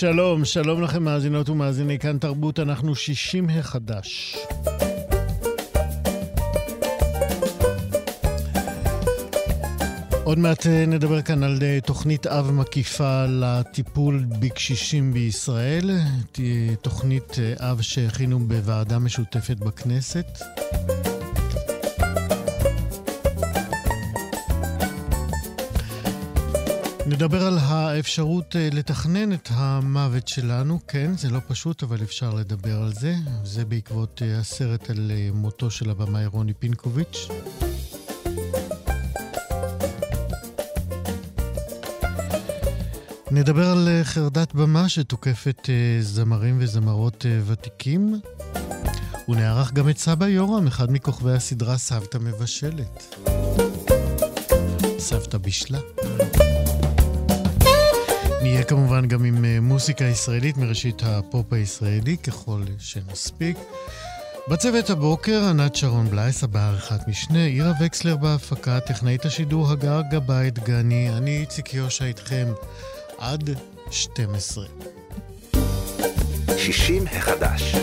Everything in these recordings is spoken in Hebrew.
שלום, שלום לכם מאזינות ומאזיני כאן תרבות, אנחנו שישים החדש. עוד מעט אה, נדבר כאן על אה, תוכנית אב מקיפה לטיפול בקשישים בישראל, תוכנית אה, אב שהכינו בוועדה משותפת בכנסת. נדבר על האפשרות אה, לתכנן את המוות שלנו. כן, זה לא פשוט, אבל אפשר לדבר על זה. זה בעקבות אה, הסרט על אה, מותו של הבמאי רוני פינקוביץ'. נדבר על חרדת במה שתוקפת זמרים וזמרות ותיקים. ונערך גם את סבא יורם, אחד מכוכבי הסדרה סבתא מבשלת. סבתא בישלה. נהיה כמובן גם עם אה, מוסיקה ישראלית מראשית הפופ הישראלי, ככל שנספיק. בצוות הבוקר, ענת שרון בלייס, בעריכת משנה, עירה וקסלר בהפקה, טכנאית השידור הגר גבאי דגני, אני איציק יושע איתכם עד 12. 60 החדש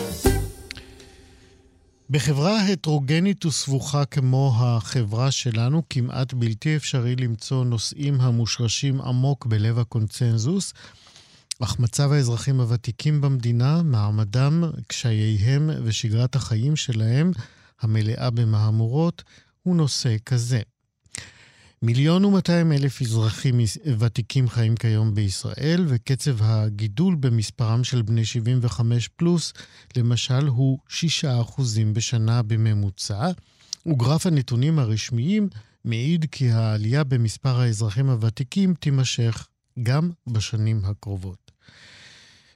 בחברה הטרוגנית וסבוכה כמו החברה שלנו, כמעט בלתי אפשרי למצוא נושאים המושרשים עמוק בלב הקונצנזוס, אך מצב האזרחים הוותיקים במדינה, מעמדם, קשייהם ושגרת החיים שלהם, המלאה במהמורות, הוא נושא כזה. מיליון ומאתיים אלף אזרחים ותיקים חיים כיום בישראל, וקצב הגידול במספרם של בני 75 פלוס, למשל, הוא 6% בשנה בממוצע, וגרף הנתונים הרשמיים מעיד כי העלייה במספר האזרחים הוותיקים תימשך גם בשנים הקרובות.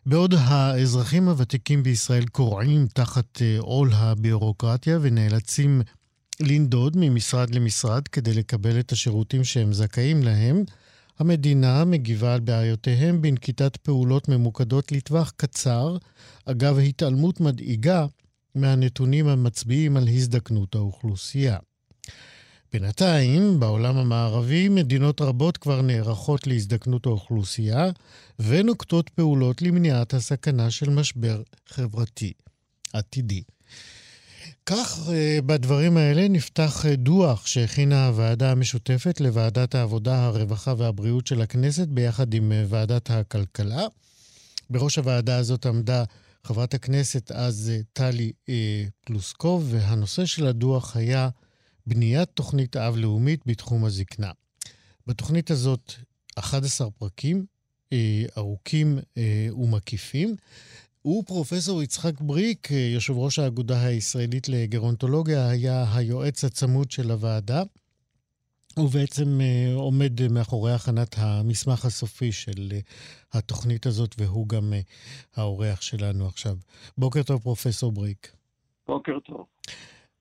בעוד האזרחים הוותיקים בישראל כורעים תחת אה, עול הביורוקרטיה ונאלצים לנדוד ממשרד למשרד כדי לקבל את השירותים שהם זכאים להם, המדינה מגיבה על בעיותיהם בנקיטת פעולות ממוקדות לטווח קצר, אגב התעלמות מדאיגה מהנתונים המצביעים על הזדקנות האוכלוסייה. בינתיים, בעולם המערבי, מדינות רבות כבר נערכות להזדקנות האוכלוסייה ונוקטות פעולות למניעת הסכנה של משבר חברתי עתידי. כך אה, בדברים האלה נפתח אה, דוח שהכינה הוועדה המשותפת לוועדת העבודה, הרווחה והבריאות של הכנסת ביחד עם אה, ועדת הכלכלה. בראש הוועדה הזאת עמדה חברת הכנסת אז טלי פלוסקוב, והנושא של הדוח היה בניית תוכנית אב לאומית בתחום הזקנה. בתוכנית הזאת 11 פרקים ארוכים ומקיפים. הוא פרופסור יצחק בריק, יושב ראש האגודה הישראלית לגרונטולוגיה, היה היועץ הצמוד של הוועדה. הוא בעצם אה, עומד מאחורי הכנת המסמך הסופי של אה, התוכנית הזאת, והוא גם אה, האורח שלנו עכשיו. בוקר טוב, פרופסור בריק. בוקר טוב.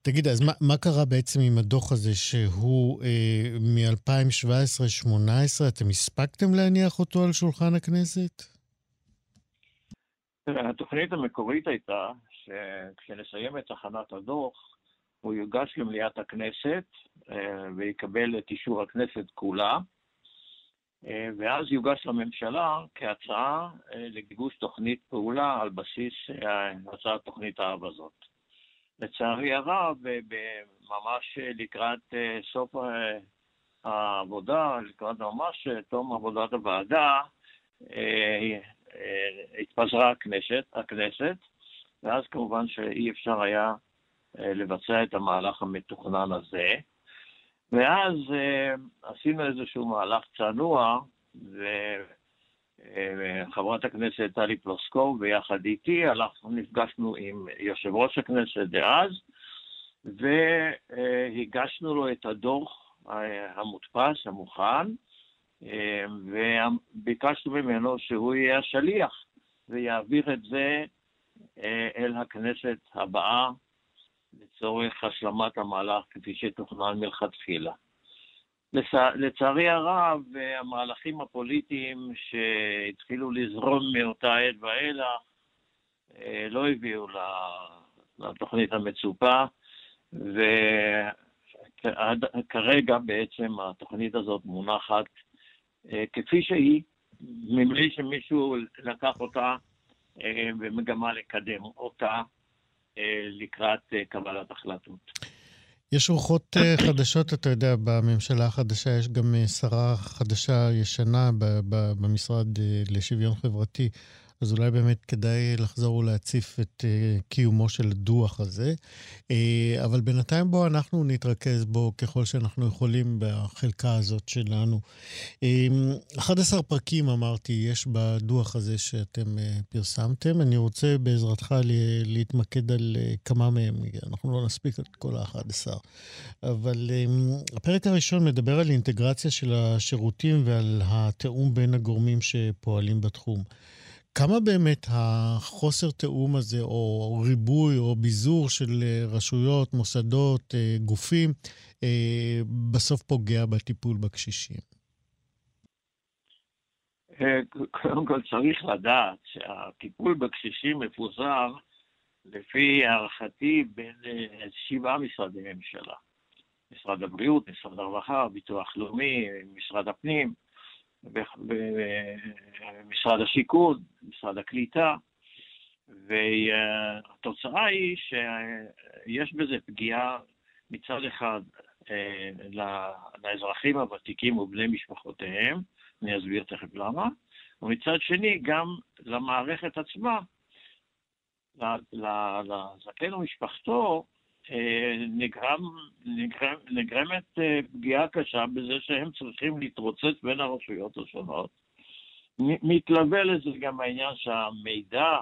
תגיד, אז מה, מה קרה בעצם עם הדוח הזה שהוא אה, מ-2017-2018? אתם הספקתם להניח אותו על שולחן הכנסת? התוכנית המקורית הייתה שכשנסיים את הכנת הדוח, הוא יוגש למליאת הכנסת אה, ויקבל את אישור הכנסת כולה, אה, ואז יוגש לממשלה כהצעה אה, לגיבוש תוכנית פעולה על בסיס הצעת תוכנית האב הזאת. לצערי הרב, ממש לקראת סוף העבודה, לקראת ממש תום עבודת הוועדה, התפזרה הכנסת, הכנסת, ואז כמובן שאי אפשר היה אה, לבצע את המהלך המתוכנן הזה. ואז אה, עשינו איזשהו מהלך צנוע, וחברת הכנסת טלי פלוסקוב ויחד איתי, אנחנו נפגשנו עם יושב ראש הכנסת דאז, והגשנו לו את הדוח המודפס, המוכן, וביקשנו ממנו שהוא יהיה השליח ויעביר את זה אל הכנסת הבאה לצורך השלמת המהלך כפי שתוכנן מלכתחילה. לצערי הרב, המהלכים הפוליטיים שהתחילו לזרום מאותה עת ואילך אה, לא הביאו לתוכנית המצופה, וכרגע בעצם התוכנית הזאת מונחת אה, כפי שהיא, מבלי שמישהו לקח אותה אה, במגמה לקדם אותה לקראת קבלת החלטות. יש רוחות אה, חדשות, אתה יודע, בממשלה החדשה יש גם אה, שרה חדשה, ישנה, במשרד אה, לשוויון חברתי. אז אולי באמת כדאי לחזור ולהציף את uh, קיומו של הדוח הזה. Uh, אבל בינתיים בואו אנחנו נתרכז בו ככל שאנחנו יכולים בחלקה הזאת שלנו. Uh, אמ, 11 פרקים, אמרתי, יש בדוח הזה שאתם uh, פרסמתם. אני רוצה בעזרתך להתמקד על uh, כמה מהם. אנחנו לא נספיק את כל ה-11. אבל um, הפרק הראשון מדבר על אינטגרציה של השירותים ועל התיאום בין הגורמים שפועלים בתחום. כמה באמת החוסר תיאום הזה, או ריבוי, או ביזור של אה, רשויות, מוסדות, אה, גופים, אה, בסוף פוגע בטיפול בקשישים? קודם כל צריך לדעת שהטיפול בקשישים מפוזר, לפי הערכתי, בין שבעה משרדי ממשלה. משרד הבריאות, משרד הרווחה, ביטוח לאומי, משרד הפנים. במשרד השיכון, משרד הקליטה, והתוצאה היא שיש בזה פגיעה מצד אחד אה, לאזרחים הוותיקים ובני משפחותיהם, אני אסביר תכף למה, ומצד שני גם למערכת עצמה, לזקן ומשפחתו, נגרם, נגרם, נגרמת אה, פגיעה קשה בזה שהם צריכים להתרוצץ בין הרשויות השונות. מתלווה לזה גם העניין שהמידע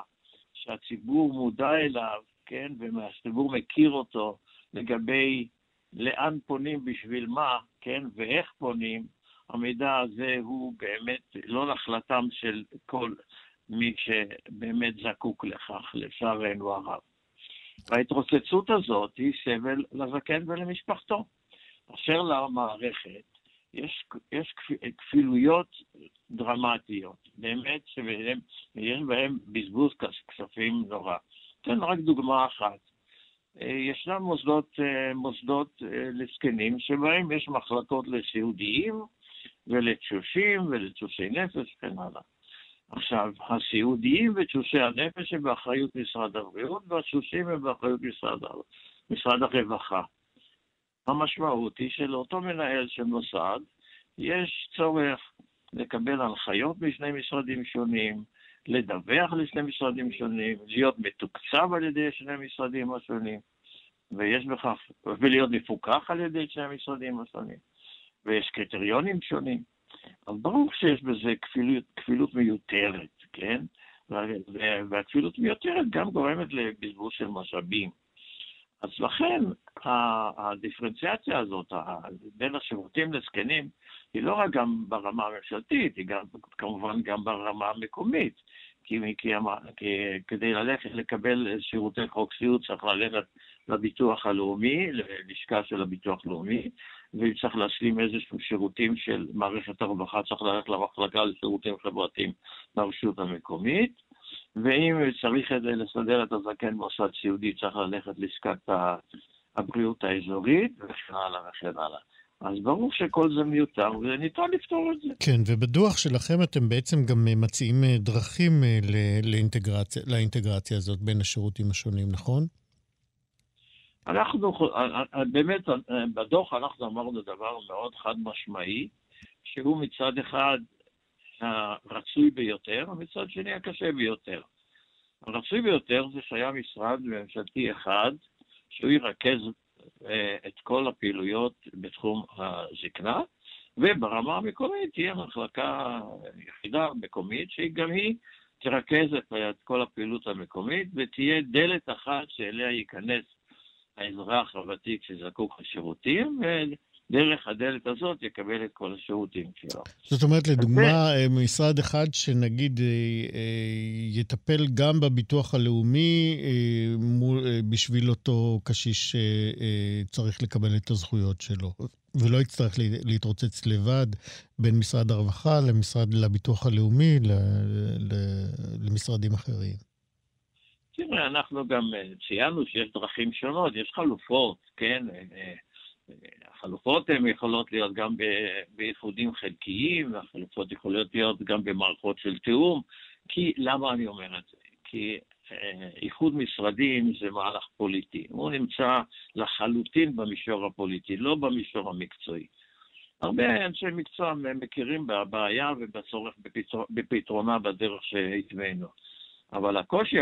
שהציבור מודע אליו, כן, והציבור מכיר אותו לגבי לאן פונים בשביל מה, כן, ואיך פונים, המידע הזה הוא באמת לא נחלתם של כל מי שבאמת זקוק לכך, לצערנו הרב. וההתרוצצות הזאת היא סבל לזקן ולמשפחתו. אשר למערכת, יש, יש כפילויות דרמטיות, באמת שיש בהן בזבוז כספים נורא. אתן רק דוגמה אחת. אה, ישנם מוסדות, אה, מוסדות אה, לזקנים שבהם יש מחלקות לסיעודיים ולתשושים ולתשושי נפש וכן הלאה. עכשיו, הסיעודיים ותשושי הנפש הם באחריות משרד הבריאות, והתשושים הם באחריות משרד, משרד הרווחה. המשמעות היא שלאותו מנהל של מוסד יש צורך לקבל הנחיות משני משרדים שונים, לדווח לשני משרדים שונים, להיות מתוקצב על ידי שני משרדים השונים, ויש בכך, ולהיות מפוקח על ידי שני המשרדים השונים, ויש קריטריונים שונים. אז ברור שיש בזה כפילות, כפילות מיותרת, כן? והכפילות מיותרת גם גורמת לבזבוז של משאבים. אז לכן הדיפרנציאציה הזאת בין השירותים לזקנים היא לא רק גם ברמה הממשלתית, היא גם כמובן גם ברמה המקומית. כי, כי, כי כדי ללכת לקבל שירותי חוק סיעוד צריך ללכת לביטוח הלאומי, ללשכה של הביטוח הלאומי, ואם צריך להשלים איזשהם שירותים של מערכת הרווחה, צריך ללכת למחלקה לשירותים חברתיים ברשות המקומית, ואם צריך לסדר את הזקן במוסד סיעודי, צריך ללכת לשכת הבריאות האזורית, וכן הלאה וכן הלאה. אז ברור שכל זה מיותר, וניתן לפתור את זה. כן, ובדוח שלכם אתם בעצם גם מציעים אה, דרכים אה, לאינטגרציה, לאינטגרציה הזאת בין השירותים השונים, נכון? אנחנו, באמת, בדוח אנחנו אמרנו דבר מאוד חד משמעי, שהוא מצד אחד הרצוי ביותר, ומצד שני הקשה ביותר. הרצוי ביותר זה שהיה משרד ממשלתי אחד, שהוא ירכז אה, את כל הפעילויות בתחום הזקנה, וברמה המקומית תהיה מחלקה יחידה מקומית, שגם היא תרכז את כל הפעילות המקומית, ותהיה דלת אחת שאליה ייכנס האזרח הוותיק שזקוק לשירותים, דרך הדלת הזאת יקבל את כל השירותים שלו. זאת אומרת, לדוגמה, אה, משרד אחד שנגיד אה, אה, יטפל גם בביטוח הלאומי בשביל אותו קשיש שצריך לקבל את הזכויות שלו, ולא יצטרך להתרוצץ לבד בין משרד הרווחה למשרד לביטוח הלאומי, למשרדים אחרים. תראה, אנחנו גם ציינו שיש דרכים שונות, יש חלופות, כן? החלופות הן יכולות להיות גם באיחודים חלקיים, והחלופות יכולות להיות גם במערכות של תיאום, כי, למה אני אומר את זה? כי אה, איחוד משרדים זה מהלך פוליטי, הוא נמצא לחלוטין במישור הפוליטי, לא במישור המקצועי. הרבה אנשי מקצוע מכירים בבעיה ובצורך בפתרונה בדרך שהתווינו. אבל הקושי,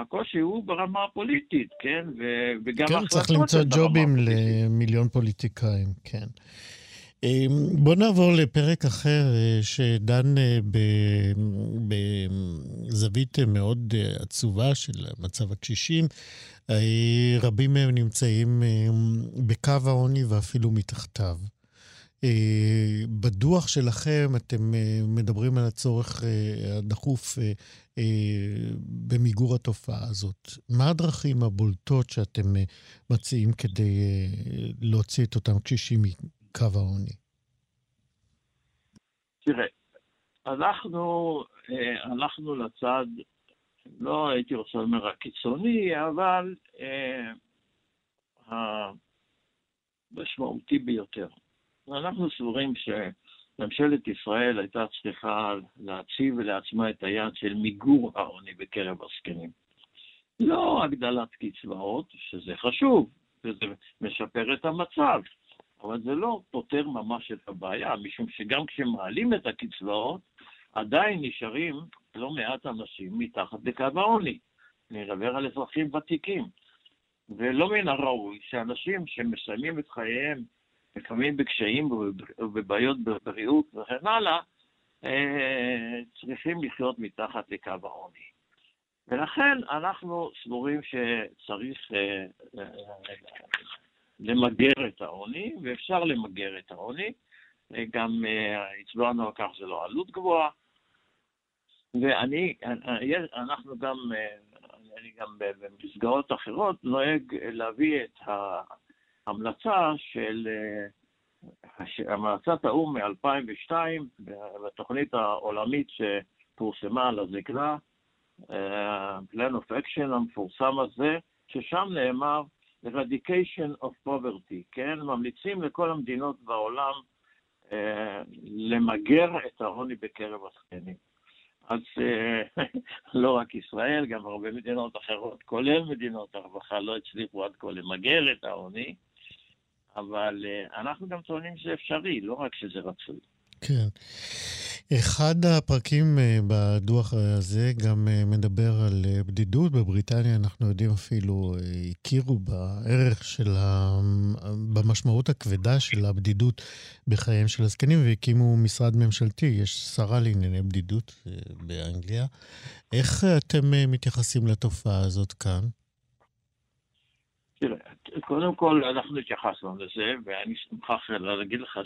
הקושי הוא ברמה הפוליטית, כן? ו, וגם כן, צריך למצוא ג'ובים למיליון פוליטיקאים, כן. אמ, בואו נעבור לפרק אחר אה, שדן אה, בזווית מאוד אה, עצובה של מצב הקשישים. רבים מהם נמצאים בקו העוני ואפילו מתחתיו. אה, בדוח שלכם אתם אה, מדברים על הצורך אה, הדחוף במיגור התופעה הזאת. מה הדרכים הבולטות שאתם מציעים כדי להוציא את אותם קשישים מקו העוני? תראה, אנחנו הלכנו לצד, לא הייתי רוצה לומר הקיצוני, אבל המשמעותי ביותר. אנחנו סבורים שממשלת ישראל הייתה צריכה להציב לעצמה את היעד של מיגור העוני בקרב הזקנים. לא הגדלת קצבאות, שזה חשוב, וזה משפר את המצב, אבל זה לא פותר ממש את הבעיה, משום שגם כשמעלים את הקצבאות, עדיין נשארים לא מעט אנשים מתחת לקו העוני. אני מדבר על אזרחים ותיקים. ולא מן הראוי שאנשים שמסיימים את חייהם לפעמים בקשיים ובבעיות בבריאות וכן הלאה, אה, צריכים לחיות מתחת לקו העוני. ולכן אנחנו סבורים שצריך אה, אה, למגר את העוני, ואפשר למגר את העוני. גם הצבענו על כך זה לא עלות גבוהה. ואני, אנחנו גם, אני גם במסגרות אחרות נוהג להביא את. המלצה של אה, המלצת האו"ם מ-2002 בתוכנית העולמית שפורסמה על הזקנה, אה, Plan of Action המפורסם הזה, ששם נאמר Eradication of Poverty, כן? ממליצים לכל המדינות בעולם אה, למגר את העוני בקרב הזקנים. אז לא רק ישראל, גם הרבה מדינות אחרות, כולל מדינות הרווחה, לא הצליחו עד כה למגר את העוני. אבל uh, אנחנו גם טוענים שזה אפשרי, לא רק שזה רצוי. כן. אחד הפרקים uh, בדוח הזה גם uh, מדבר על בדידות. בבריטניה אנחנו יודעים אפילו, הכירו בערך של ה... במשמעות הכבדה של הבדידות בחייהם של הזקנים והקימו משרד ממשלתי. יש שרה לענייני בדידות באנגליה. איך אתם מתייחסים לתופעה הזאת כאן? תראה, קודם כל, אנחנו התייחסנו לזה, ואני מוכרח להגיד לך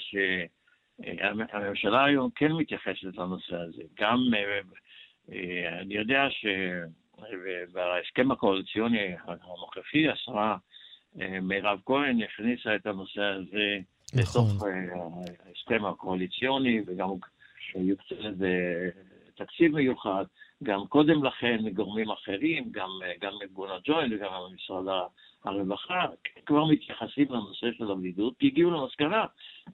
שהממשלה היום כן מתייחסת לנושא הזה. גם, אה, אה, אני יודע שבהסכם הקואליציוני הנוכחי, השרה אה, מירב כהן הכניסה את הנושא הזה נכון. לתוך ההסכם הקואליציוני, וגם יוקצה לזה תקציב מיוחד. גם קודם לכן גורמים אחרים, גם, גם ארגון הג'וינט וגם משרד הרווחה, כבר מתייחסים לנושא של הבדידות, כי הגיעו למסקנה,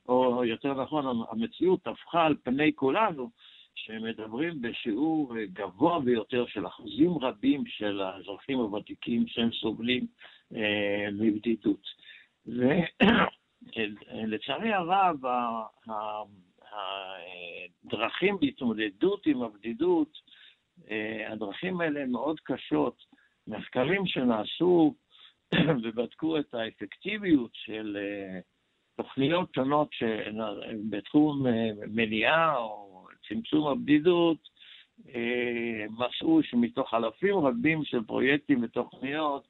או יותר נכון, המציאות הפכה על פני כולנו, שמדברים בשיעור גבוה ביותר של אחוזים רבים של האזרחים הוותיקים שהם סובלים אה, מבדידות. ולצערי הרב, הדרכים בהתמודדות עם הבדידות, אה, הדרכים האלה מאוד קשות. מחקרים שנעשו ובדקו את האפקטיביות של אה, תוכניות שונות בתחום אה, מניעה או צמצום הבדידות, מצאו שמתוך אלפים רבים של פרויקטים ותוכניות,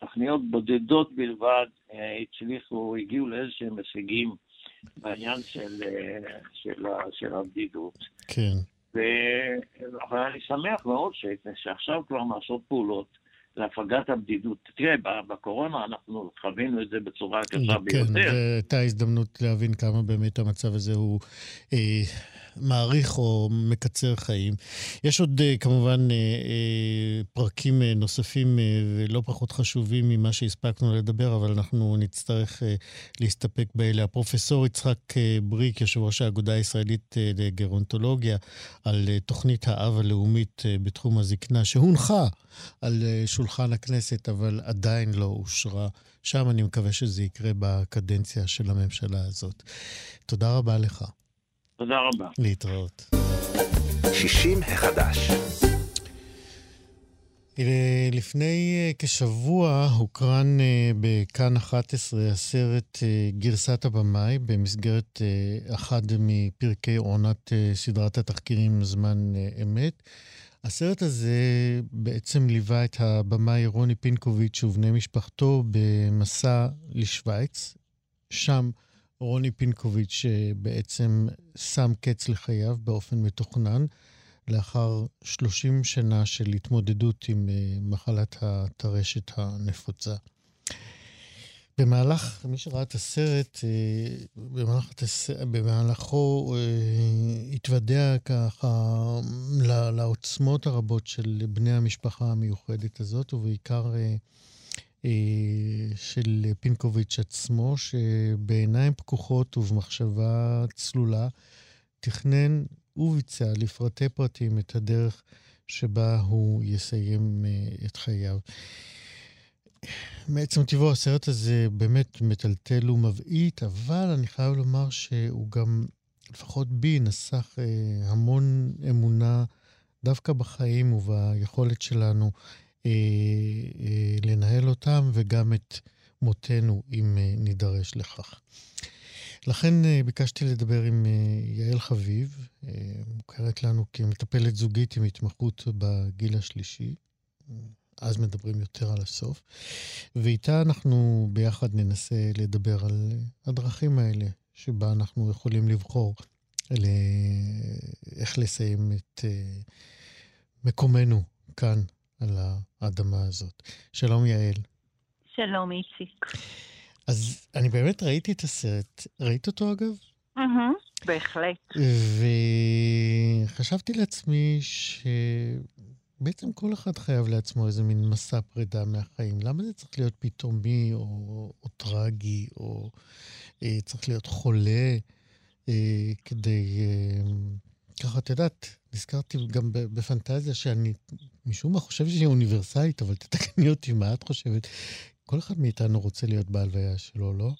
תוכניות בודדות בלבד הצליחו, הגיעו לאיזשהם הישגים בעניין של, של, של הבדידות. כן. ו... אבל אני שמח מאוד. שעכשיו כבר נעשות פעולות להפגת הבדידות. תראה, בקורונה אנחנו חווינו את זה בצורה קשה כן, ביותר. כן, והייתה הזדמנות להבין כמה באמת המצב הזה הוא אה, מעריך או מקצר חיים. יש עוד אה, כמובן אה, אה, פרקים נוספים ולא פחות חשובים ממה שהספקנו לדבר, אבל אנחנו נצטרך להסתפק באלה. הפרופסור יצחק בריק, יושב ראש האגודה הישראלית לגרונטולוגיה, על תוכנית האב הלאומית בתחום הזקנה, שהונחה על שולחן הכנסת, אבל עדיין לא אושרה. שם אני מקווה שזה יקרה בקדנציה של הממשלה הזאת. תודה רבה לך. תודה רבה. להתראות. 60 החדש. לפני אה, כשבוע הוקרן אה, בכאן 11 הסרט אה, גרסת הבמאי במסגרת אחד מפרקי עונת סדרת התחקירים זמן אמת. הסרט הזה בעצם ליווה את הבמאי רוני פינקוביץ' ובני משפחתו במסע לשוויץ. שם רוני פינקוביץ' שבעצם שם קץ לחייו באופן מתוכנן, לאחר 30 שנה של התמודדות עם אה, מחלת הטרשת הנפוצה. במהלך, מי שראה את הסרט, אה, במהלך, במהלכו אה, התוודע ככה לעוצמות הרבות של בני המשפחה המיוחדת הזאת, ובעיקר של פינקוביץ' עצמו, שבעיניים פקוחות ובמחשבה צלולה תכנן וביצע לפרטי פרטים את הדרך שבה הוא יסיים אה, את חייו. מעצם טבעו הסרט הזה באמת מטלטל ומבעית, אבל אני חייב לומר שהוא גם, לפחות בי, נסח אה, המון אמונה דווקא בחיים וביכולת שלנו אה, אה, לנהל אותם וגם את מותנו, אם אה, נידרש לכך. לכן ביקשתי לדבר עם יעל חביב, מוכרת לנו כמטפלת זוגית עם התמחות בגיל השלישי. אז מדברים יותר על הסוף. ואיתה אנחנו ביחד ננסה לדבר על הדרכים האלה שבה אנחנו יכולים לבחור. איך לסיים את מקומנו כאן על האדמה הזאת. שלום, יעל. שלום, איציק. אז אני באמת ראיתי את הסרט. ראית אותו, אגב? Mm-hmm, בהחלט. וחשבתי לעצמי שבעצם כל אחד חייב לעצמו איזה מין מסע פרידה מהחיים. למה זה צריך להיות פתאומי או, או טרגי, או אה, צריך להיות חולה אה, כדי... אה, ככה, את יודעת, נזכרתי גם בפנטזיה שאני משום מה חושב שהיא אוניברסלית, אבל תתקני אותי מה את חושבת. כל אחד מאיתנו רוצה להיות בהלוויה שלו, לא?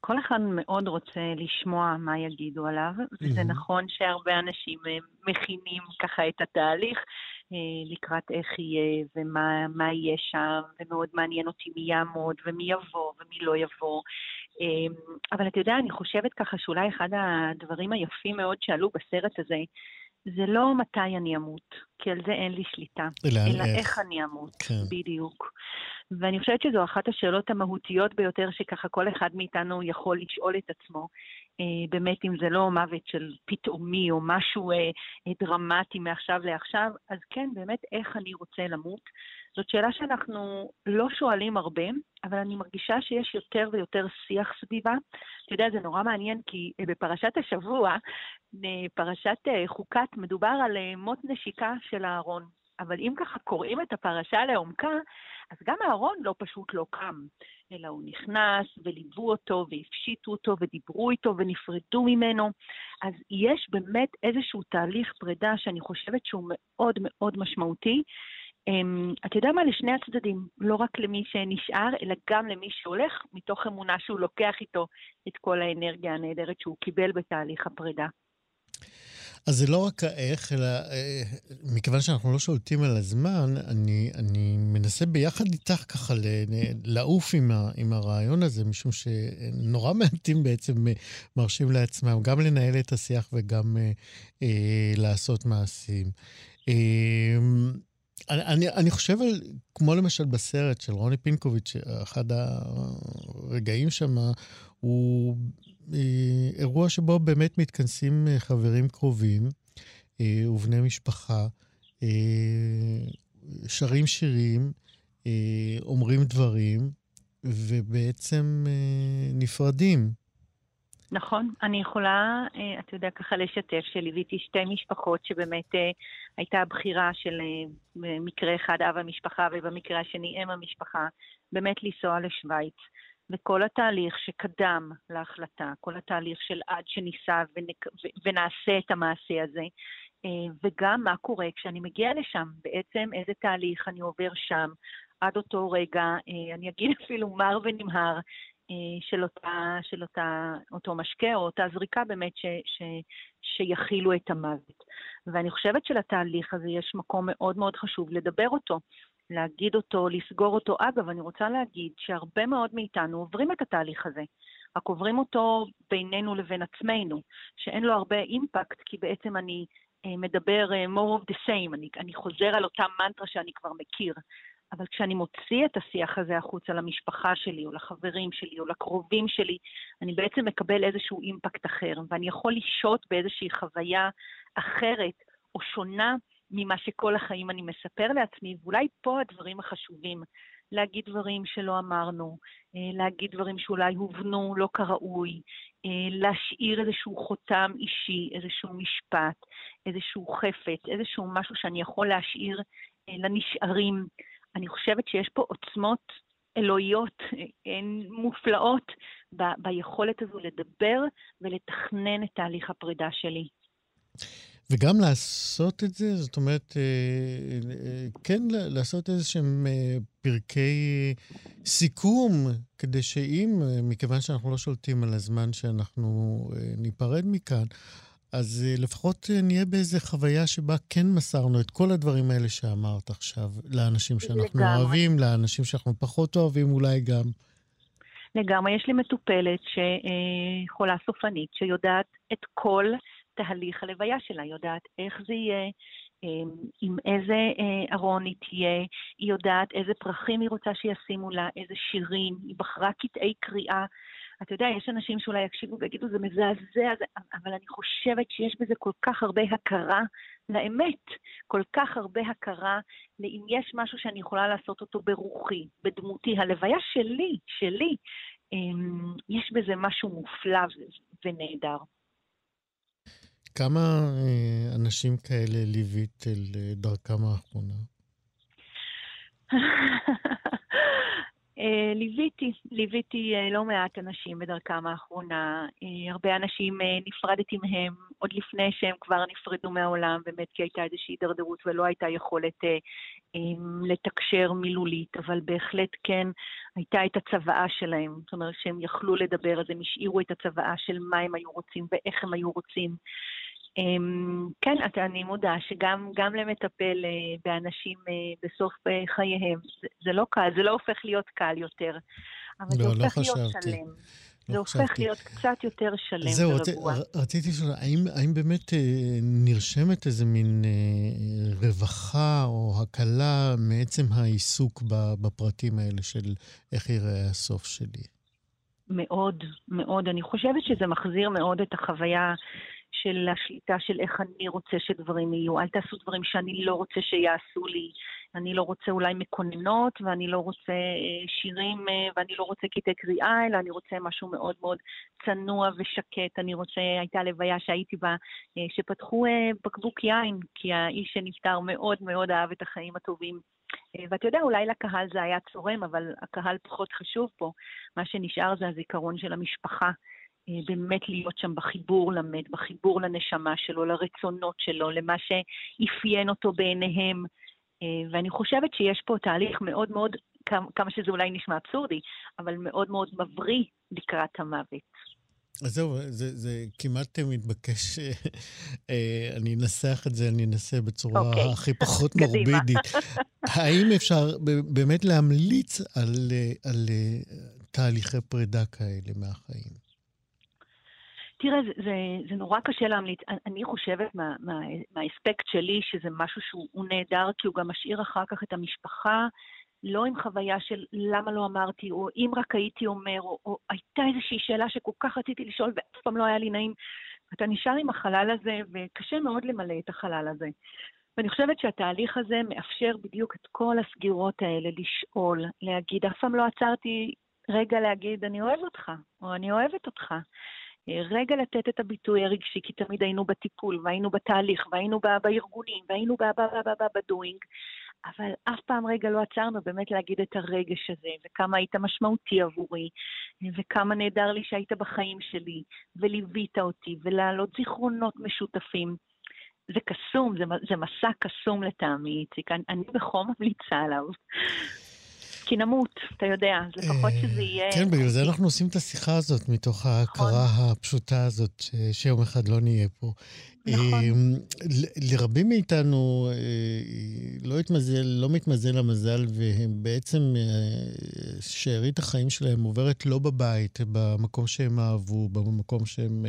כל אחד מאוד רוצה לשמוע מה יגידו עליו, וזה mm-hmm. נכון שהרבה אנשים אה, מכינים ככה את התהליך אה, לקראת איך יהיה ומה יהיה שם, ומאוד מעניין אותי מי יעמוד ומי יבוא ומי לא יבוא. אה, אבל אתה יודע, אני חושבת ככה שאולי אחד הדברים היפים מאוד שעלו בסרט הזה, זה לא מתי אני אמות, כי על זה אין לי שליטה, אלא, אלא איך. איך אני אמות, כן. בדיוק. ואני חושבת שזו אחת השאלות המהותיות ביותר שככה כל אחד מאיתנו יכול לשאול את עצמו. אה, באמת, אם זה לא מוות של פתאומי או משהו אה, אה, דרמטי מעכשיו לעכשיו, אז כן, באמת, איך אני רוצה למות. זאת שאלה שאנחנו לא שואלים הרבה, אבל אני מרגישה שיש יותר ויותר שיח סביבה. אתה יודע, זה נורא מעניין, כי אה, בפרשת השבוע, אה, פרשת אה, חוקת, מדובר על מות נשיקה של אהרון. אבל אם ככה קוראים את הפרשה לעומקה, אז גם אהרון לא פשוט לא קם, אלא הוא נכנס וליוו אותו והפשיטו אותו ודיברו איתו ונפרדו ממנו. אז יש באמת איזשהו תהליך פרידה שאני חושבת שהוא מאוד מאוד משמעותי, אתה יודע מה? לשני הצדדים, לא רק למי שנשאר, אלא גם למי שהולך, מתוך אמונה שהוא לוקח איתו את כל האנרגיה הנהדרת שהוא קיבל בתהליך הפרידה. אז זה לא רק האיך, אלא אה, מכיוון שאנחנו לא שולטים על הזמן, אני, אני מנסה ביחד איתך ככה לעוף עם, ה, עם הרעיון הזה, משום שנורא מעטים בעצם מרשים לעצמם גם לנהל את השיח וגם אה, אה, לעשות מעשים. אה, אני, אני, אני חושב על, כמו למשל בסרט של רוני פינקוביץ', אחד הרגעים שם הוא אה, אירוע שבו באמת מתכנסים אה, חברים קרובים אה, ובני משפחה, שרים שירים, אומרים דברים, ובעצם נפרדים. נכון, אני יכולה, אתה יודע, ככה לשתף שליוויתי שתי משפחות שבאמת הייתה הבחירה של מקרה אחד אב המשפחה ובמקרה השני אם המשפחה, באמת לנסוע לשוויץ. וכל התהליך שקדם להחלטה, כל התהליך של עד שניסע ונק... ונעשה את המעשה הזה, אה, וגם מה קורה כשאני מגיעה לשם, בעצם איזה תהליך אני עובר שם עד אותו רגע, אה, אני אגיד אפילו מר ונמהר, אה, של, אותה, של אותה, אותו משקה או אותה זריקה באמת ש, ש, שיכילו את המוות. ואני חושבת שלתהליך הזה יש מקום מאוד מאוד חשוב לדבר אותו. להגיד אותו, לסגור אותו. אגב, אני רוצה להגיד שהרבה מאוד מאיתנו עוברים את התהליך הזה, רק עוברים אותו בינינו לבין עצמנו, שאין לו הרבה אימפקט, כי בעצם אני אה, מדבר uh, more of the same, אני, אני חוזר על אותה מנטרה שאני כבר מכיר. אבל כשאני מוציא את השיח הזה החוצה למשפחה שלי, או לחברים שלי, או לקרובים שלי, אני בעצם מקבל איזשהו אימפקט אחר, ואני יכול לשהות באיזושהי חוויה אחרת או שונה ממה שכל החיים אני מספר לעצמי, ואולי פה הדברים החשובים, להגיד דברים שלא אמרנו, אה, להגיד דברים שאולי הובנו לא כראוי, אה, להשאיר איזשהו חותם אישי, איזשהו משפט, איזשהו חפץ, איזשהו משהו שאני יכול להשאיר אה, לנשארים. אני חושבת שיש פה עוצמות אלוהיות הן מופלאות ב- ביכולת הזו לדבר ולתכנן את תהליך הפרידה שלי. וגם לעשות את זה, זאת אומרת, אה, אה, כן לעשות איזה שהם אה, פרקי סיכום, כדי שאם, מכיוון שאנחנו לא שולטים על הזמן שאנחנו ניפרד מכאן, אז לפחות נהיה באיזה חוויה שבה כן מסרנו את כל הדברים האלה שאמרת עכשיו, לאנשים שאנחנו לגמרי. אוהבים, לאנשים שאנחנו פחות אוהבים אולי גם. לגמרי. יש לי מטופלת שחולה סופנית, שיודעת את כל תהליך הלוויה שלה, יודעת איך זה יהיה, עם איזה אה, ארון היא תהיה, היא יודעת איזה פרחים היא רוצה שישימו לה, איזה שירים, היא בחרה קטעי קריאה. אתה יודע, יש אנשים שאולי יקשיבו ויגידו, זה מזעזע. אבל אני חושבת שיש בזה כל כך הרבה הכרה לאמת, כל כך הרבה הכרה לאם יש משהו שאני יכולה לעשות אותו ברוחי, בדמותי. הלוויה שלי, שלי, אמ, יש בזה משהו מופלא ונהדר. כמה אה, אנשים כאלה ליווית אל אה, דרכם האחרונה? אה, ליוויתי, ליוויתי לא מעט אנשים בדרכם האחרונה. הרבה אנשים נפרדתי מהם עוד לפני שהם כבר נפרדו מהעולם, באמת כי הייתה איזושהי הידרדרות ולא הייתה יכולת לתקשר מילולית, אבל בהחלט כן הייתה את הצוואה שלהם. זאת אומרת שהם יכלו לדבר, אז הם השאירו את הצוואה של מה הם היו רוצים ואיך הם היו רוצים. אמ, כן, אני מודה שגם למטפל אה, באנשים אה, בסוף אה, חייהם, זה לא קל, זה לא הופך להיות קל יותר, אבל לא, זה לא הופך להיות שלם. לא זה הופך להיות קצת יותר שלם זהו, ורגוע. זהו, רציתי לשאול, האם, האם באמת אה, נרשמת איזה מין אה, רווחה או הקלה מעצם העיסוק בפרטים האלה של איך יראה הסוף שלי? מאוד, מאוד. אני חושבת שזה מחזיר מאוד את החוויה של השליטה של איך אני רוצה שדברים יהיו. אל תעשו דברים שאני לא רוצה שיעשו לי. אני לא רוצה אולי מקוננות, ואני לא רוצה אה, שירים, אה, ואני לא רוצה קטעי קריאה, אלא אני רוצה משהו מאוד מאוד צנוע ושקט. אני רוצה, הייתה לוויה שהייתי בה, אה, שפתחו בקבוק יין, כי האיש שנפטר מאוד מאוד אהב את החיים הטובים. ואתה יודע, אולי לקהל זה היה צורם, אבל הקהל פחות חשוב פה. מה שנשאר זה הזיכרון של המשפחה. אה, באמת להיות שם בחיבור למת, בחיבור לנשמה שלו, לרצונות שלו, למה שאפיין אותו בעיניהם. אה, ואני חושבת שיש פה תהליך מאוד מאוד, כמה שזה אולי נשמע אבסורדי, אבל מאוד מאוד מבריא לקראת המוות. אז זהו, זה, זה כמעט מתבקש, אה, אני אנסח את זה, אני אנסה בצורה okay. אוקיי. הכי פחות מורבידית. האם אפשר באמת להמליץ על, על תהליכי פרידה כאלה מהחיים? תראה, זה, זה, זה נורא קשה להמליץ. אני חושבת מה, מה, מהאספקט שלי שזה משהו שהוא נהדר, כי הוא גם משאיר אחר כך את המשפחה לא עם חוויה של למה לא אמרתי, או אם רק הייתי אומר, או, או הייתה איזושהי שאלה שכל כך רציתי לשאול ואף פעם לא היה לי נעים. אתה נשאר עם החלל הזה, וקשה מאוד למלא את החלל הזה. ואני חושבת שהתהליך הזה מאפשר בדיוק את כל הסגירות האלה, לשאול, להגיד, אף פעם לא עצרתי רגע להגיד, אני אוהב אותך, או אני אוהבת אותך. רגע לתת את הביטוי הרגשי, כי תמיד היינו בטיפול, והיינו בתהליך, והיינו בארגונים, והיינו בדואינג, אבל אף פעם רגע לא עצרנו באמת להגיד את הרגש הזה, וכמה היית משמעותי עבורי, וכמה נהדר לי שהיית בחיים שלי, וליווית אותי, ולהעלות זיכרונות משותפים. זה קסום, זה, זה מסע קסום לטעמי, איציק, אני, אני בחום ממליצה עליו. כי נמות, אתה יודע, לפחות שזה אה, יהיה... כן, בגלל זה אנחנו עושים את השיחה הזאת, מתוך ההכרה נכון. הפשוטה הזאת, שיום אחד לא נהיה פה. נכון. לרבים מאיתנו אה, לא, התמזל, לא מתמזל המזל, והם בעצם, אה, שארית החיים שלהם עוברת לא בבית, במקום שהם אהבו, במקום שהם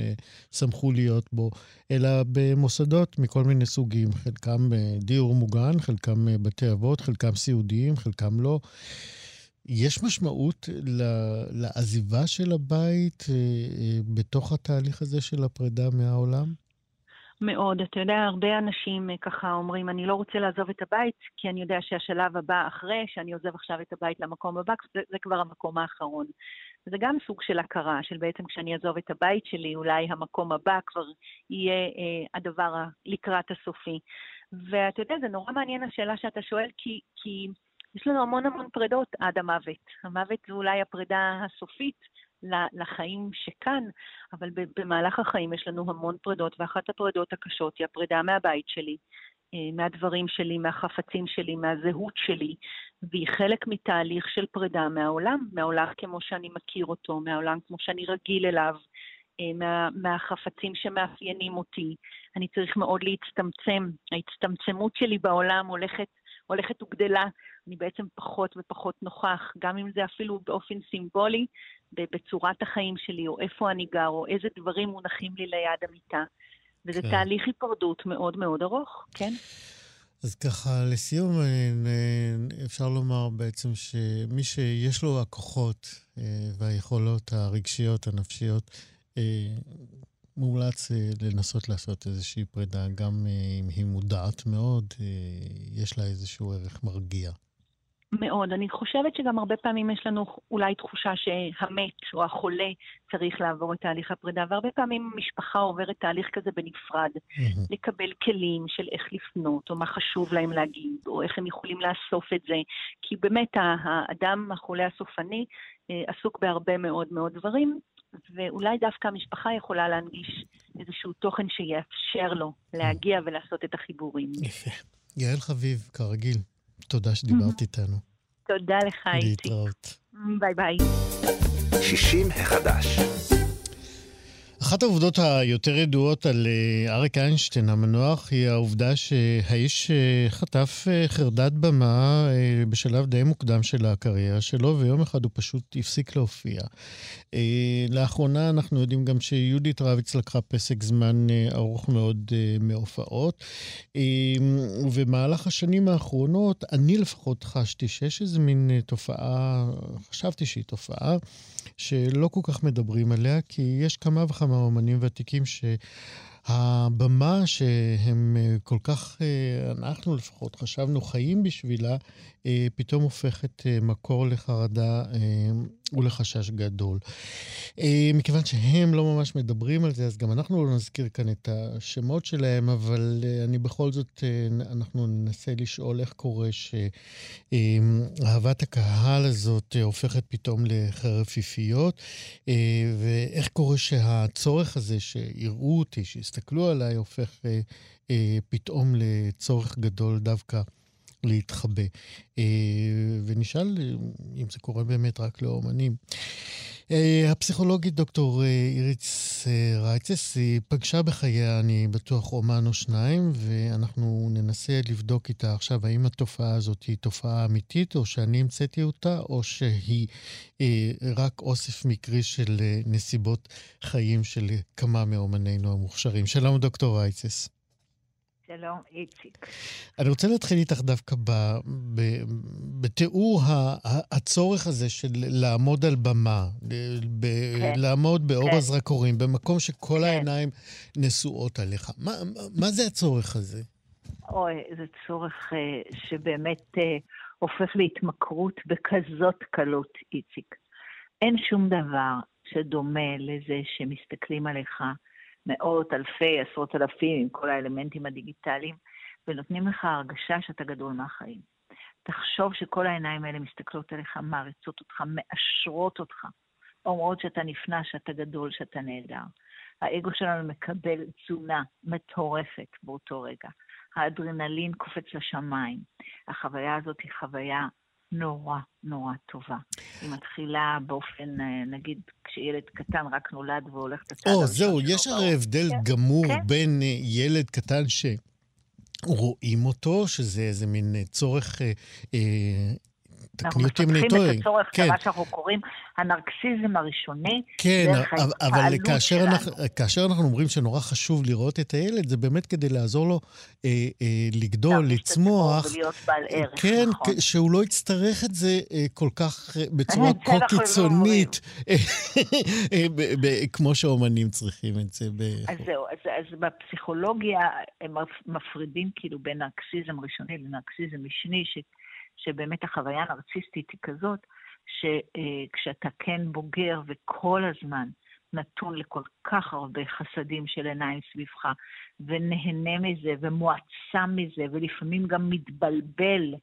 שמחו להיות בו, אלא במוסדות מכל מיני סוגים, חלקם דיור מוגן, חלקם בתי אבות, חלקם סיעודיים, חלקם לא. יש משמעות לעזיבה של הבית אה, אה, בתוך התהליך הזה של הפרידה מהעולם? מאוד. אתה יודע, הרבה אנשים אה, ככה אומרים, אני לא רוצה לעזוב את הבית, כי אני יודע שהשלב הבא אחרי, שאני עוזב עכשיו את הבית למקום הבא, זה, זה כבר המקום האחרון. זה גם סוג של הכרה, של בעצם כשאני אעזוב את הבית שלי, אולי המקום הבא כבר יהיה אה, הדבר לקראת הסופי. ואתה יודע, זה נורא מעניין השאלה שאתה שואל, כי, כי יש לנו המון המון פרידות עד המוות. המוות זה אולי הפרידה הסופית לחיים שכאן, אבל במהלך החיים יש לנו המון פרידות, ואחת הפרידות הקשות היא הפרידה מהבית שלי, אה, מהדברים שלי, מהחפצים שלי, מהזהות שלי, והיא חלק מתהליך של פרידה מהעולם, מהעולם כמו שאני מכיר אותו, מהעולם כמו שאני רגיל אליו, אה, מה, מהחפצים שמאפיינים אותי. אני צריך מאוד להצטמצם. ההצטמצמות שלי בעולם הולכת, הולכת וגדלה אני בעצם פחות ופחות נוכח, גם אם זה אפילו באופן סימבולי, בצורת החיים שלי, או איפה אני גר, או איזה דברים מונחים לי ליד המיטה. וזה כן. תהליך היפרדות מאוד מאוד ארוך, כן? אז ככה, לסיום, אה, אפשר לומר בעצם שמי שיש לו הכוחות אה, והיכולות הרגשיות, הנפשיות, אה, מומלץ לנסות לעשות איזושהי פרידה, גם אם היא מודעת מאוד, יש לה איזשהו ערך מרגיע. מאוד. אני חושבת שגם הרבה פעמים יש לנו אולי תחושה שהמת או החולה צריך לעבור את תהליך הפרידה, והרבה פעמים משפחה עוברת תהליך כזה בנפרד. Mm-hmm. לקבל כלים של איך לפנות, או מה חשוב להם להגיד, או איך הם יכולים לאסוף את זה. כי באמת האדם החולה הסופני אה, עסוק בהרבה מאוד מאוד דברים, ואולי דווקא המשפחה יכולה להנגיש איזשהו תוכן שיאפשר לו להגיע ולעשות את החיבורים. יפה. יעל חביב, כרגיל, תודה שדיברת איתנו. תודה לך, איציק. להתראות. ביי ביי. 60 החדש. אחת העובדות היותר ידועות על אה, אריק איינשטיין המנוח היא העובדה שהאיש אה, חטף אה, חרדת במה בשלב די מוקדם של הקריירה שלו, ויום אחד הוא פשוט הפסיק להופיע. לאחרונה אנחנו יודעים גם שיהודית רביץ לקחה פסק זמן ארוך מאוד מהופעות. ובמהלך השנים האחרונות, אני לפחות חשתי שיש איזה מין תופעה, חשבתי שהיא תופעה, שלא כל כך מדברים עליה, כי יש כמה וכמה אומנים ותיקים ש... הבמה שהם אה, כל כך, אה, אנחנו לפחות חשבנו חיים בשבילה, אה, פתאום הופכת מקור לחרדה ולחשש גדול. מכיוון שהם לא ממש מדברים על זה, אז גם אנחנו לא נזכיר כאן את השמות שלהם, אבל אני בכל זאת, אנחנו ננסה לשאול איך קורה שאהבת הקהל הזאת הופכת פתאום לחרפיפיות, ואיך קורה שהצורך הזה שיראו אותי, שיסתכלו עליי, הופך אה, אה, פתאום לצורך גדול דווקא להתחבא. אה, ונשאל אם זה קורה באמת רק לאומנים. אה, הפסיכולוגית דוקטור אה, אה, רייצס. היא פגשה בחייה, אני בטוח, אומן או שניים, ואנחנו ננסה לבדוק איתה עכשיו האם התופעה הזאת היא תופעה אמיתית, או שאני המצאתי אותה, או שהיא אה, רק אוסף מקרי של נסיבות חיים של כמה מאומנינו המוכשרים. שלום, דוקטור רייצס. שלום, איציק. אני רוצה להתחיל איתך דווקא ב, ב, בתיאור ה, הצורך הזה של לעמוד על במה, ב, כן. לעמוד באור כן. הזרקורים, במקום שכל כן. העיניים נשואות עליך. מה, מה זה הצורך הזה? אוי, זה צורך uh, שבאמת uh, הופך להתמכרות בכזאת קלות, איציק. אין שום דבר שדומה לזה שמסתכלים עליך מאות, אלפי, עשרות אלפים, עם כל האלמנטים הדיגיטליים, ונותנים לך הרגשה שאתה גדול מהחיים. תחשוב שכל העיניים האלה מסתכלות עליך, מעריצות אותך, מאשרות אותך, אומרות שאתה נפנע, שאתה גדול, שאתה נהדר. האגו שלנו מקבל תזונה מטורפת באותו רגע. האדרנלין קופץ לשמיים. החוויה הזאת היא חוויה נורא נורא טובה. היא מתחילה באופן, אה, נגיד, כשילד קטן רק נולד והולך את הצד או, זהו, יש הרי הבדל כן, גמור כן. בין אה, ילד קטן שרואים אותו, שזה איזה מין אה, צורך תקני אותי אם אני טועה. אנחנו מפתחים את הצורך, כן. מה שאנחנו קוראים הנרקסיזם הראשוני. כן, אבל, אבל כאשר, אנחנו, כאשר אנחנו אומרים שנורא חשוב לראות את הילד, זה באמת כדי לעזור לו אה, אה, לגדול, לצמוח. ולהיות בעל ערך, כן, נכון. שהוא לא יצטרך את זה אה, כל כך, אה, בצורה כה לא קיצונית, אה, אה, כמו שאומנים צריכים את זה. אז זהו, אז, אז בפסיכולוגיה הם מפרידים כאילו בין נרקסיזם ראשוני לנרקסיזם משני, ש... שבאמת החוויה הנרציסטית היא כזאת, שכשאתה כן בוגר וכל הזמן נתון לכל כך הרבה חסדים של עיניים סביבך, ונהנה מזה, ומועצם מזה, ולפעמים גם מתבלבל,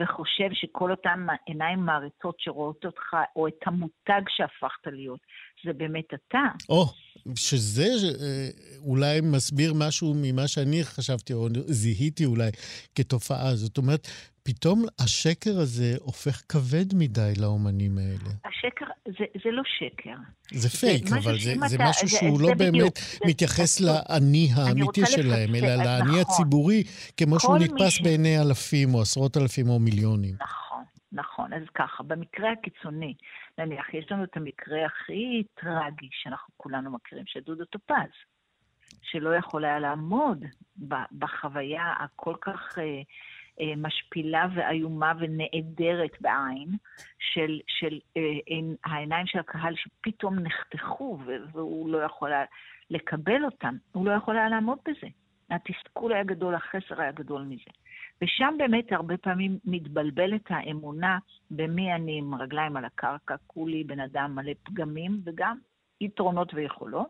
וחושב שכל אותן עיניים מעריצות שרואות אותך, או את המותג שהפכת להיות, זה באמת אתה. או, שזה אה, אולי מסביר משהו ממה שאני חשבתי, או זיהיתי אולי כתופעה. זאת אומרת, פתאום השקר הזה הופך כבד מדי לאומנים האלה. השקר, זה, זה לא שקר. זה פייק, זה אבל זה, זה אתה, משהו זה, שהוא זה לא בדיוק, באמת זה, מתייחס זה, לאני האמיתי שלהם, אלא לאני נכון. הציבורי, כמו שהוא נתפס ש... בעיני אלפים או עשרות אלפים או מיליונים. נכון, נכון. אז ככה, במקרה הקיצוני, נניח, יש לנו את המקרה הכי טרגי שאנחנו כולנו מכירים, של דודו טופז, שלא יכול היה לעמוד בחוויה הכל כך... אה, אה, משפילה ואיומה ונעדרת בעין של, של אה, עין, העיניים של הקהל שפתאום נחתכו והוא לא יכול היה לקבל אותם, הוא לא יכול היה לעמוד בזה. התסכול היה גדול, החסר היה גדול מזה. ושם באמת הרבה פעמים מתבלבלת האמונה במי אני עם רגליים על הקרקע, כולי בן אדם מלא פגמים וגם יתרונות ויכולות,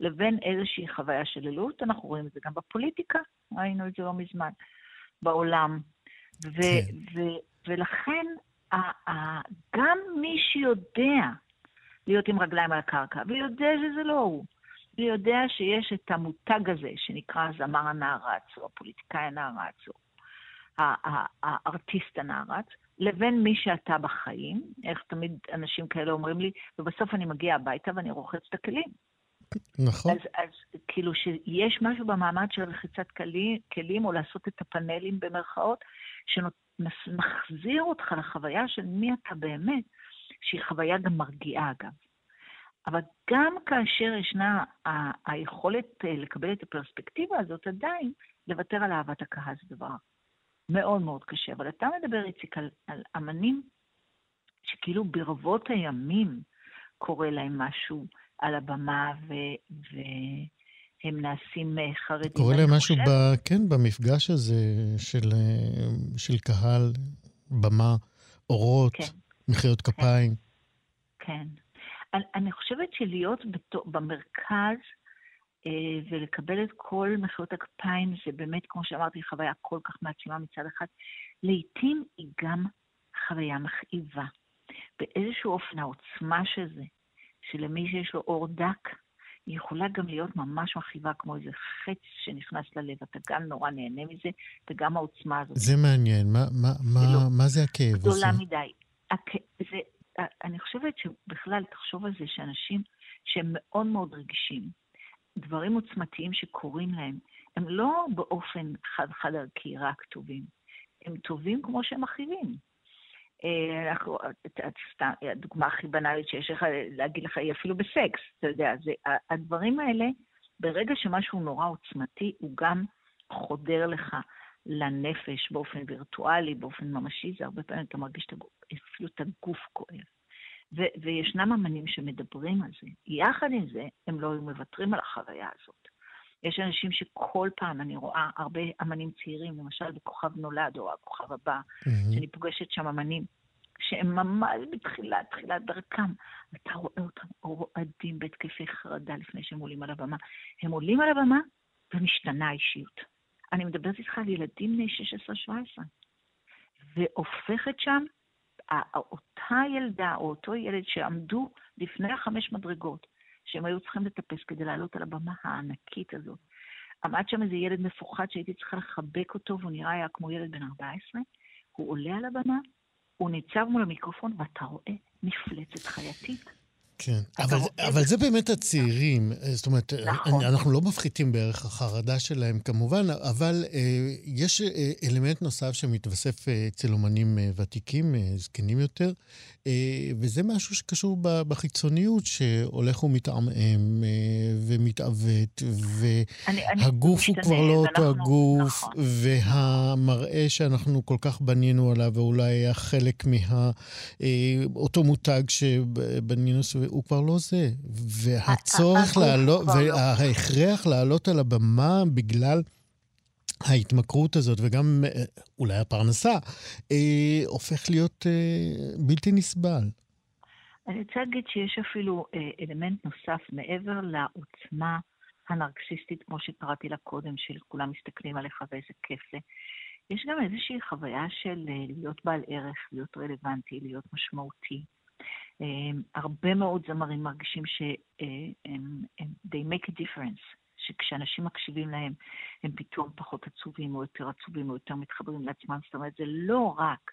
לבין איזושהי חוויה של אלות. אנחנו רואים את זה גם בפוליטיקה, ראינו את זה לא מזמן. בעולם. ו- כן. ו- ולכן ה- ה- גם מי שיודע להיות עם רגליים על הקרקע, ויודע שזה לא הוא, ויודע שיש את המותג הזה שנקרא זמר הנערץ, או הפוליטיקאי הנערץ, או הארטיסט הנערץ, לבין מי שאתה בחיים, איך תמיד אנשים כאלה אומרים לי, ובסוף אני מגיע הביתה ואני רוחץ את הכלים. נכון. אז, אז כאילו שיש משהו במעמד של רחיצת כלים, כלים, או לעשות את הפאנלים במרכאות, שמחזיר אותך לחוויה של מי אתה באמת, שהיא חוויה גם מרגיעה אגב. אבל גם כאשר ישנה ה- היכולת אה, לקבל את הפרספקטיבה הזאת, עדיין לוותר על אהבת הקהל זה דבר מאוד מאוד קשה. אבל אתה מדבר, איציק, על, על אמנים שכאילו ברבות הימים קורה להם משהו על הבמה, ו... והם נעשים אה, חרדים. קורה להם משהו, ב... כן, במפגש הזה של, אה, של קהל, במה, אורות, כן. מחיאות כן. כפיים. כן. אני, אני חושבת שלהיות במרכז ולקבל את כל מחיאות הכפיים, זה באמת, כמו שאמרתי, חוויה כל כך מעצימה מצד אחד. לעתים היא גם חוויה מכאיבה. באיזשהו אופן העוצמה של זה, שלמי שיש לו אור דק, היא יכולה גם להיות ממש מכאיבה, כמו איזה חץ שנכנס ללב. אתה גם נורא נהנה מזה, וגם העוצמה הזאת. זה מעניין. מה, מה, מה, לא, מה זה הכאב הזה? גדולה מדי. הכ... זה, אני חושבת שבכלל, תחשוב על זה שאנשים שהם מאוד מאוד רגישים. דברים עוצמתיים שקורים להם, הם לא באופן חד-חד ערכי רק טובים, הם טובים כמו שהם מכאיבים. אה, הדוגמה הכי בנאלית שיש לך להגיד לך היא אפילו בסקס, אתה יודע, זה, הדברים האלה, ברגע שמשהו נורא עוצמתי, הוא גם חודר לך לנפש באופן וירטואלי, באופן ממשי, זה הרבה פעמים אתה מרגיש אפילו את הגוף כואב. ו- וישנם אמנים שמדברים על זה. יחד עם זה, הם לא היו מוותרים על החוויה הזאת. יש אנשים שכל פעם, אני רואה הרבה אמנים צעירים, למשל בכוכב נולד או הכוכב הבא, mm-hmm. שאני פוגשת שם אמנים, שהם ממש בתחילת, תחילת דרכם. אתה רואה אותם רועדים בהתקפי חרדה לפני שהם עולים על הבמה. הם עולים על הבמה ומשתנה האישיות. אני מדברת איתך על ילדים בני 16-17. והופכת שם, אותה ילדה או אותו ילד שעמדו לפני החמש מדרגות, שהם היו צריכים לטפס כדי לעלות על הבמה הענקית הזאת. עמד שם איזה ילד מפוחד שהייתי צריכה לחבק אותו, והוא נראה היה כמו ילד בן 14. הוא עולה על הבמה, הוא ניצב מול המיקרופון, ואתה רואה מפלצת חייתית. כן, אבל, אבל זה באמת הצעירים. זאת אומרת, נכון. אנחנו לא מפחיתים בערך החרדה שלהם כמובן, אבל אה, יש אה, אלמנט נוסף שמתווסף אה, אצל אומנים אה, ותיקים, אה, זקנים יותר, אה, וזה משהו שקשור ב, בחיצוניות, שהולך ומתעמעם אה, ומתעוות, והגוף הוא כבר לא אותו הגוף, נכון. והמראה שאנחנו כל כך בנינו עליו, ואולי היה חלק מאותו אה, מותג שבנינו סביב... הוא כבר לא זה. והצורך לעלות, לא. וההכרח לעלות על הבמה בגלל... ההתמכרות הזאת, וגם אה, אולי הפרנסה, אה, הופך להיות אה, בלתי נסבל. אני רוצה להגיד שיש אפילו אה, אלמנט נוסף מעבר לעוצמה הנרקסיסטית, כמו שקראתי לה קודם, של כולם מסתכלים עליך ואיזה כיף זה. יש גם איזושהי חוויה של אה, להיות בעל ערך, להיות רלוונטי, להיות משמעותי. אמ, הרבה מאוד זמרים מרגישים שהם, they make a difference, שכשאנשים מקשיבים להם, הם פתאום פחות עצובים או יותר עצובים או יותר מתחברים לעצמם. זאת אומרת, זה לא רק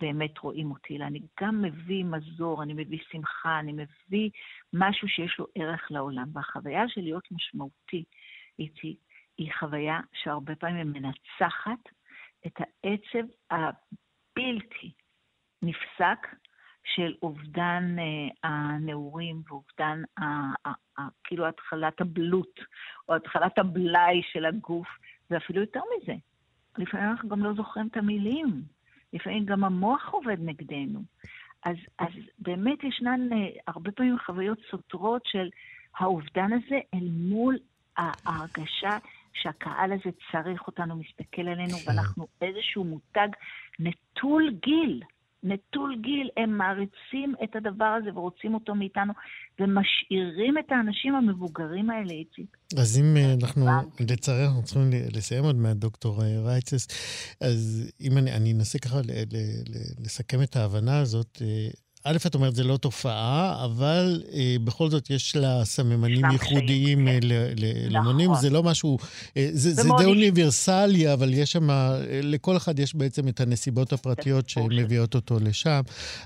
באמת רואים אותי, אלא אני גם מביא מזור, אני מביא שמחה, אני מביא משהו שיש לו ערך לעולם. והחוויה של להיות משמעותי איתי, היא חוויה שהרבה פעמים מנצחת את העצב הבלתי נפסק של אובדן uh, הנעורים ואובדן uh, uh, uh, כאילו התחלת הבלוט, או התחלת הבלאי של הגוף, ואפילו יותר מזה. לפעמים אנחנו גם לא זוכרים את המילים, לפעמים גם המוח עובד נגדנו. אז, אז באמת ישנן uh, הרבה פעמים חוויות סותרות של האובדן הזה אל מול ההרגשה שהקהל הזה צריך אותנו, מסתכל עלינו, כן. ואנחנו איזשהו מותג נטול גיל. נטול גיל, הם מעריצים את הדבר הזה ורוצים אותו מאיתנו, ומשאירים את האנשים המבוגרים האלה, איציק. אז אם אה, אנחנו, לצערי, אנחנו צריכים לסיים עוד מעט, דוקטור אה, רייצס, אז אם אני, אני אנסה ככה לסכם את ההבנה הזאת, אה, א', את אומרת, זה לא תופעה, אבל אה, בכל זאת יש לה סממנים ייחודיים כן. לאמנים. נכון. זה לא משהו, אה, זה, זה די אוניברסלי, אבל יש שם, אה, לכל אחד יש בעצם את הנסיבות הפרטיות שמביאות אותו לשם.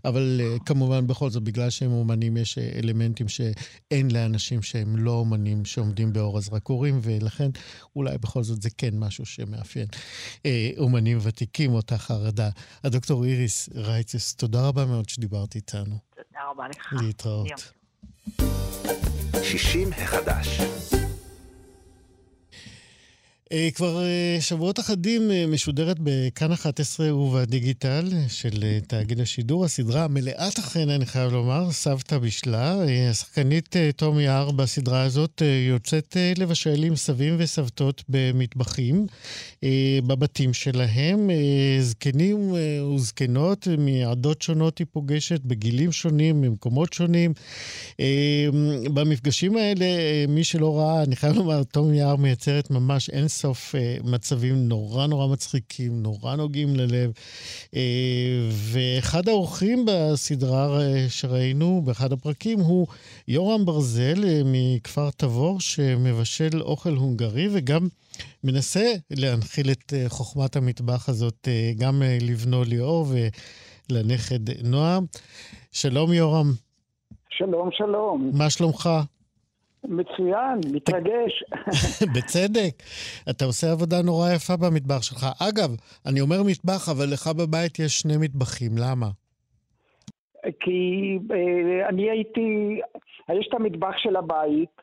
אבל אה, כמובן, בכל זאת, בגלל שהם אומנים, יש אה, אלמנטים שאין לאנשים שהם לא אומנים שעומדים באור הזרקורים, ולכן אולי בכל זאת זה כן משהו שמאפיין אה, אומנים ותיקים, אותה חרדה. הדוקטור איריס רייצס, תודה רבה מאוד שדיברת איתי. איתנו. תודה רבה לך. להתראות. 60 החדש. אה, כבר אה, שבועות אחדים אה, משודרת בכאן 11 ובדיגיטל של תאגיד השידור. הסדרה מלאת החן, אני חייב לומר, סבתא בשלה. השחקנית תומי הר בסדרה הזאת יוצאת לבשל עם סבים וסבתות במטבחים בבתים שלהם. זקנים וזקנות מעדות שונות היא פוגשת, בגילים שונים, ממקומות שונים. במפגשים האלה, מי שלא ראה, אני חייב לומר, תומי הר מייצרת ממש אין סוף uh, מצבים נורא נורא מצחיקים, נורא נוגעים ללב. Uh, ואחד האורחים בסדרה uh, שראינו, באחד הפרקים, הוא יורם ברזל uh, מכפר תבור, שמבשל אוכל הונגרי וגם מנסה להנחיל את uh, חוכמת המטבח הזאת uh, גם uh, לבנו ליאור ולנכד נועם. שלום יורם. שלום, שלום. מה שלומך? מצוין, מתרגש. בצדק. אתה עושה עבודה נורא יפה במטבח שלך. אגב, אני אומר מטבח, אבל לך בבית יש שני מטבחים, למה? כי אה, אני הייתי, יש את המטבח של הבית,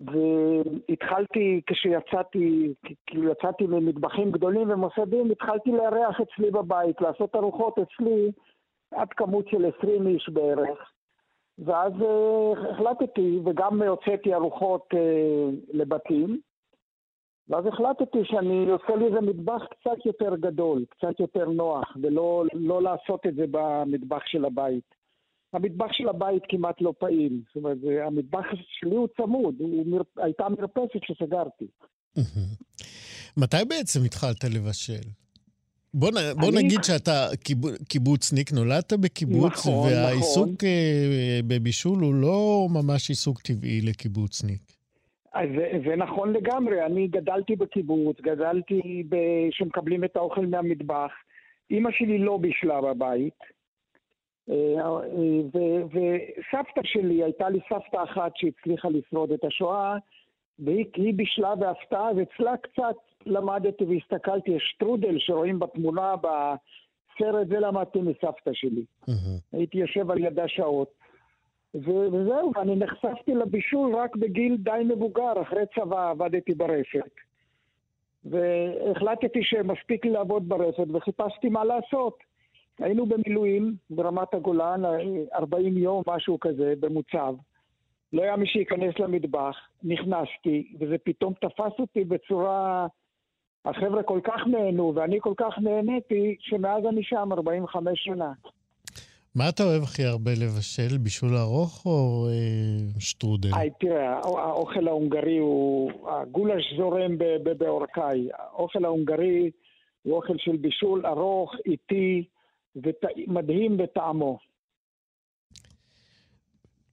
והתחלתי, כשיצאתי, כאילו יצאתי ממטבחים גדולים ומוסדים, התחלתי לארח אצלי בבית, לעשות ארוחות אצלי עד כמות של 20 איש בערך. ואז uh, החלטתי, וגם הוצאתי ארוחות uh, לבתים, ואז החלטתי שאני עושה לי איזה מטבח קצת יותר גדול, קצת יותר נוח, ולא לא לעשות את זה במטבח של הבית. המטבח של הבית כמעט לא פעיל, זאת אומרת, המטבח שלי הוא צמוד, הוא מר... הייתה מרפסת שסגרתי. מתי בעצם התחלת לבשל? בוא, נ, בוא אני... נגיד שאתה קיבוצניק, נולדת בקיבוץ, נכון, והעיסוק נכון. בבישול הוא לא ממש עיסוק טבעי לקיבוצניק. אז זה, זה נכון לגמרי, אני גדלתי בקיבוץ, גדלתי ב... שמקבלים את האוכל מהמטבח. אימא שלי לא בישלה בבית, אה, וסבתא שלי, הייתה לי סבתא אחת שהצליחה לשרוד את השואה, והיא בישלה בהפתעה, ואצלה קצת למדתי והסתכלתי, יש שטרודל שרואים בתמונה בסרט, זה למדתי מסבתא שלי. הייתי יושב על ידה שעות. וזהו, אני נחשפתי לבישול רק בגיל די מבוגר, אחרי צבא עבדתי ברפת. והחלטתי שמספיק לי לעבוד ברפת, וחיפשתי מה לעשות. היינו במילואים ברמת הגולן, 40 יום, משהו כזה, במוצב. לא היה מי שייכנס למטבח, נכנסתי, וזה פתאום תפס אותי בצורה... החבר'ה כל כך נהנו, ואני כל כך נהניתי, שמאז אני שם 45 שנה. מה אתה אוהב הכי הרבה לבשל? בישול ארוך או אה, שטרודל? אי, תראה, האוכל ההונגרי הוא... הגולש זורם בעורקיי. האוכל ההונגרי הוא אוכל של בישול ארוך, איטי, ומדהים בטעמו.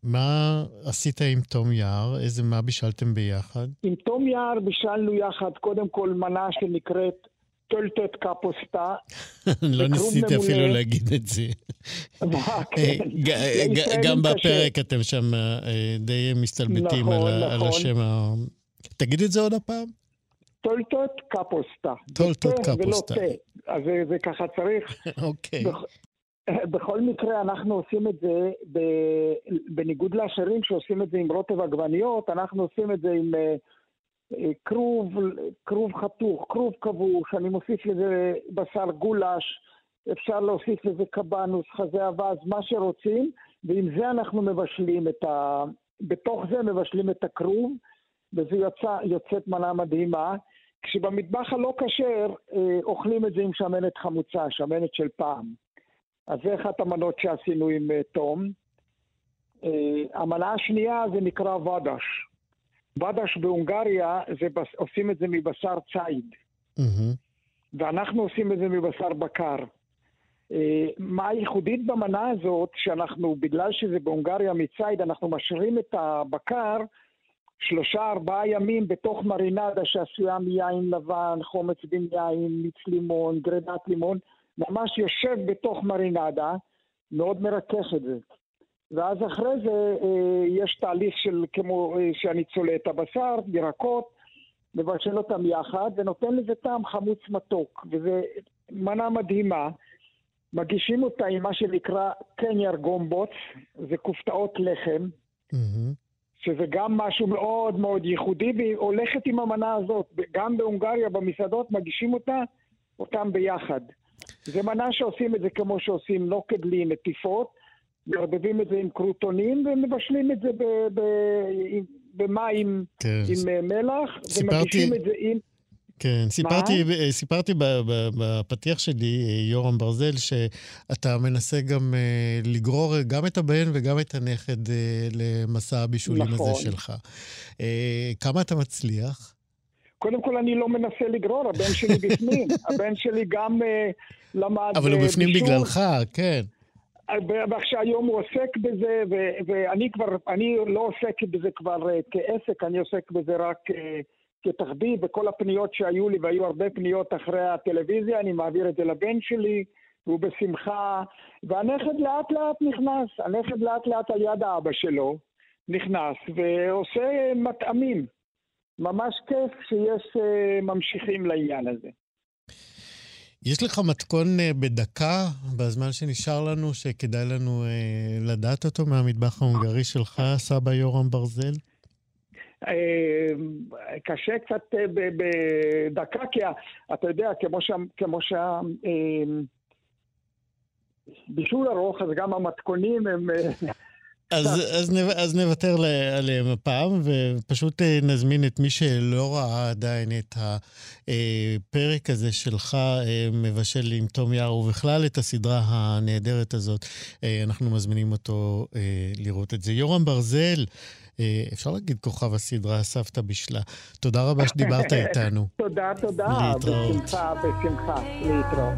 מה עשית עם תום יער? איזה מה בישלתם ביחד? עם תום יער בישלנו יחד קודם כל מנה שנקראת טולטת קפוסטה. לא ניסיתי אפילו להגיד את זה. כן. גם בפרק אתם שם אה, די מסתלבטים נכון, על נכון. השם ה... תגיד את זה עוד הפעם. טולטות קפוסטה. טולטות קפוסטה. אז זה ככה צריך. אוקיי. בכ... בכל מקרה, אנחנו עושים את זה. בניגוד לאחרים שעושים את זה עם רוטב עגבניות, אנחנו עושים את זה עם uh, כרוב, כרוב חתוך, כרוב כבוש, אני מוסיף לזה בשר גולש, אפשר להוסיף לזה קבנוס, חזה אבז, מה שרוצים, ועם זה אנחנו מבשלים את ה... בתוך זה מבשלים את הכרוב, וזה יוצא, יוצאת מנה מדהימה. כשבמטבח הלא כשר אה, אוכלים את זה עם שמנת חמוצה, שמנת של פעם. אז זה אחת המנות שעשינו עם אה, תום. אה, המנה השנייה זה נקרא ודש. ודש בהונגריה, זה, עושים את זה מבשר ציד. Mm-hmm. ואנחנו עושים את זה מבשר בקר. מה הייחודית במנה הזאת, שאנחנו, בגלל שזה בהונגריה מציד, אנחנו משאירים את הבקר שלושה ארבעה ימים בתוך מרינדה שעשויה מיין לבן, חומץ בן יין, מיץ לימון, גרדת לימון, ממש יושב בתוך מרינדה, מאוד מרכך את זה. ואז אחרי זה אה, יש תהליך של כמו אה, שאני צולה את הבשר, ירקות, מבשל אותם יחד, ונותן לזה טעם חמוץ מתוק, וזו מנה מדהימה. מגישים אותה עם מה שנקרא קניאר גומבוץ, זה כופתאות לחם. Mm-hmm. שזה גם משהו מאוד מאוד ייחודי, והיא הולכת עם המנה הזאת. גם בהונגריה, במסעדות, מגישים אותה, אותם ביחד. זה מנה שעושים את זה כמו שעושים נוקדלי, נטיפות, מערבבים את זה עם קרוטונים ומבשלים את זה במים כן. עם מלח, סיפרתי... ומגישים את זה עם... כן, סיפרתי, מה? סיפרתי בפתיח שלי, יורם ברזל, שאתה מנסה גם אה, לגרור גם את הבן וגם את הנכד אה, למסע הבישולים נכון. הזה שלך. אה, כמה אתה מצליח? קודם כל, אני לא מנסה לגרור, הבן שלי בפנים. הבן שלי גם למד אבל הוא בפנים בישול. בגללך, כן. והיום הוא עוסק בזה, ואני כבר, אני לא עוסק בזה כבר כעסק, אני עוסק בזה רק... כתחביב, בכל הפניות שהיו לי, והיו הרבה פניות אחרי הטלוויזיה, אני מעביר את זה לבן שלי, והוא בשמחה, והנכד לאט לאט נכנס, הנכד לאט לאט על יד האבא שלו, נכנס ועושה מטעמים. ממש כיף שיש ממשיכים לעניין הזה. יש לך מתכון בדקה, בזמן שנשאר לנו, שכדאי לנו לדעת אותו מהמטבח ההונגרי שלך, סבא יורם ברזל? אה, קשה קצת אה, בדקה, כי אתה יודע, כמו שה... אה, בישול ארוך, אז גם המתכונים הם... אז, אז, נו, אז נוותר עליהם הפעם, ופשוט נזמין את מי שלא ראה עדיין את הפרק הזה שלך, מבשל עם תום יער, ובכלל את הסדרה הנהדרת הזאת. אנחנו מזמינים אותו לראות את זה. יורם ברזל, אה, אפשר להגיד כוכב הסדרה הסבתא בשלה. תודה רבה שדיברת איתנו. תודה, תודה. להתראות. בשמחה, בשמחה. להתראות.